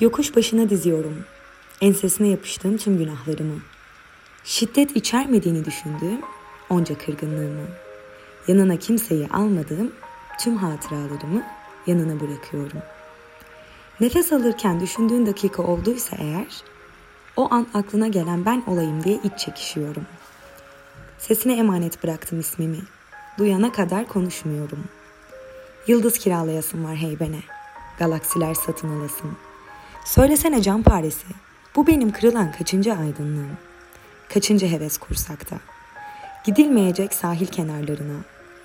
Yokuş başına diziyorum. Ensesine yapıştığım tüm günahlarımı. Şiddet içermediğini düşündüğüm onca kırgınlığımı. Yanına kimseyi almadığım tüm hatıralarımı yanına bırakıyorum. Nefes alırken düşündüğün dakika olduysa eğer, o an aklına gelen ben olayım diye iç çekişiyorum. Sesine emanet bıraktım ismimi. Duyana kadar konuşmuyorum. Yıldız kiralayasın var heybene. Galaksiler satın alasın. Söylesene can paresi. Bu benim kırılan kaçıncı aydınlığım. Kaçıncı heves kursakta. Gidilmeyecek sahil kenarlarına.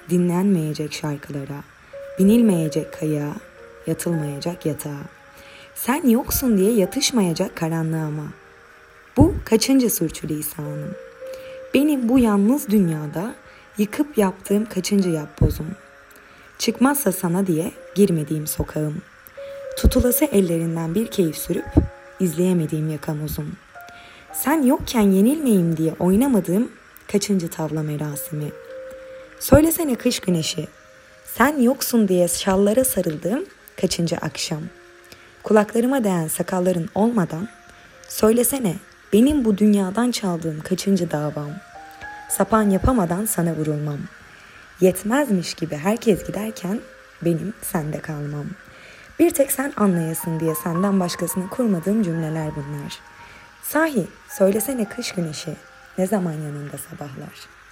Dinlenmeyecek şarkılara. Binilmeyecek kayığa. Yatılmayacak yatağa. Sen yoksun diye yatışmayacak karanlığa ama. Bu kaçıncı sürçülisanım. Benim bu yalnız dünyada yıkıp yaptığım kaçıncı yapbozum. Çıkmazsa sana diye girmediğim sokağım. Tutulası ellerinden bir keyif sürüp izleyemediğim yakamozum. Sen yokken yenilmeyeyim diye oynamadığım kaçıncı tavla merasimi. Söylesene kış güneşi. Sen yoksun diye şallara sarıldığım kaçıncı akşam. Kulaklarıma değen sakalların olmadan söylesene benim bu dünyadan çaldığım kaçıncı davam. Sapan yapamadan sana vurulmam. Yetmezmiş gibi herkes giderken benim sende kalmam. Bir tek sen anlayasın diye senden başkasını kurmadığım cümleler bunlar. Sahi söylesene kış güneşi ne zaman yanında sabahlar.''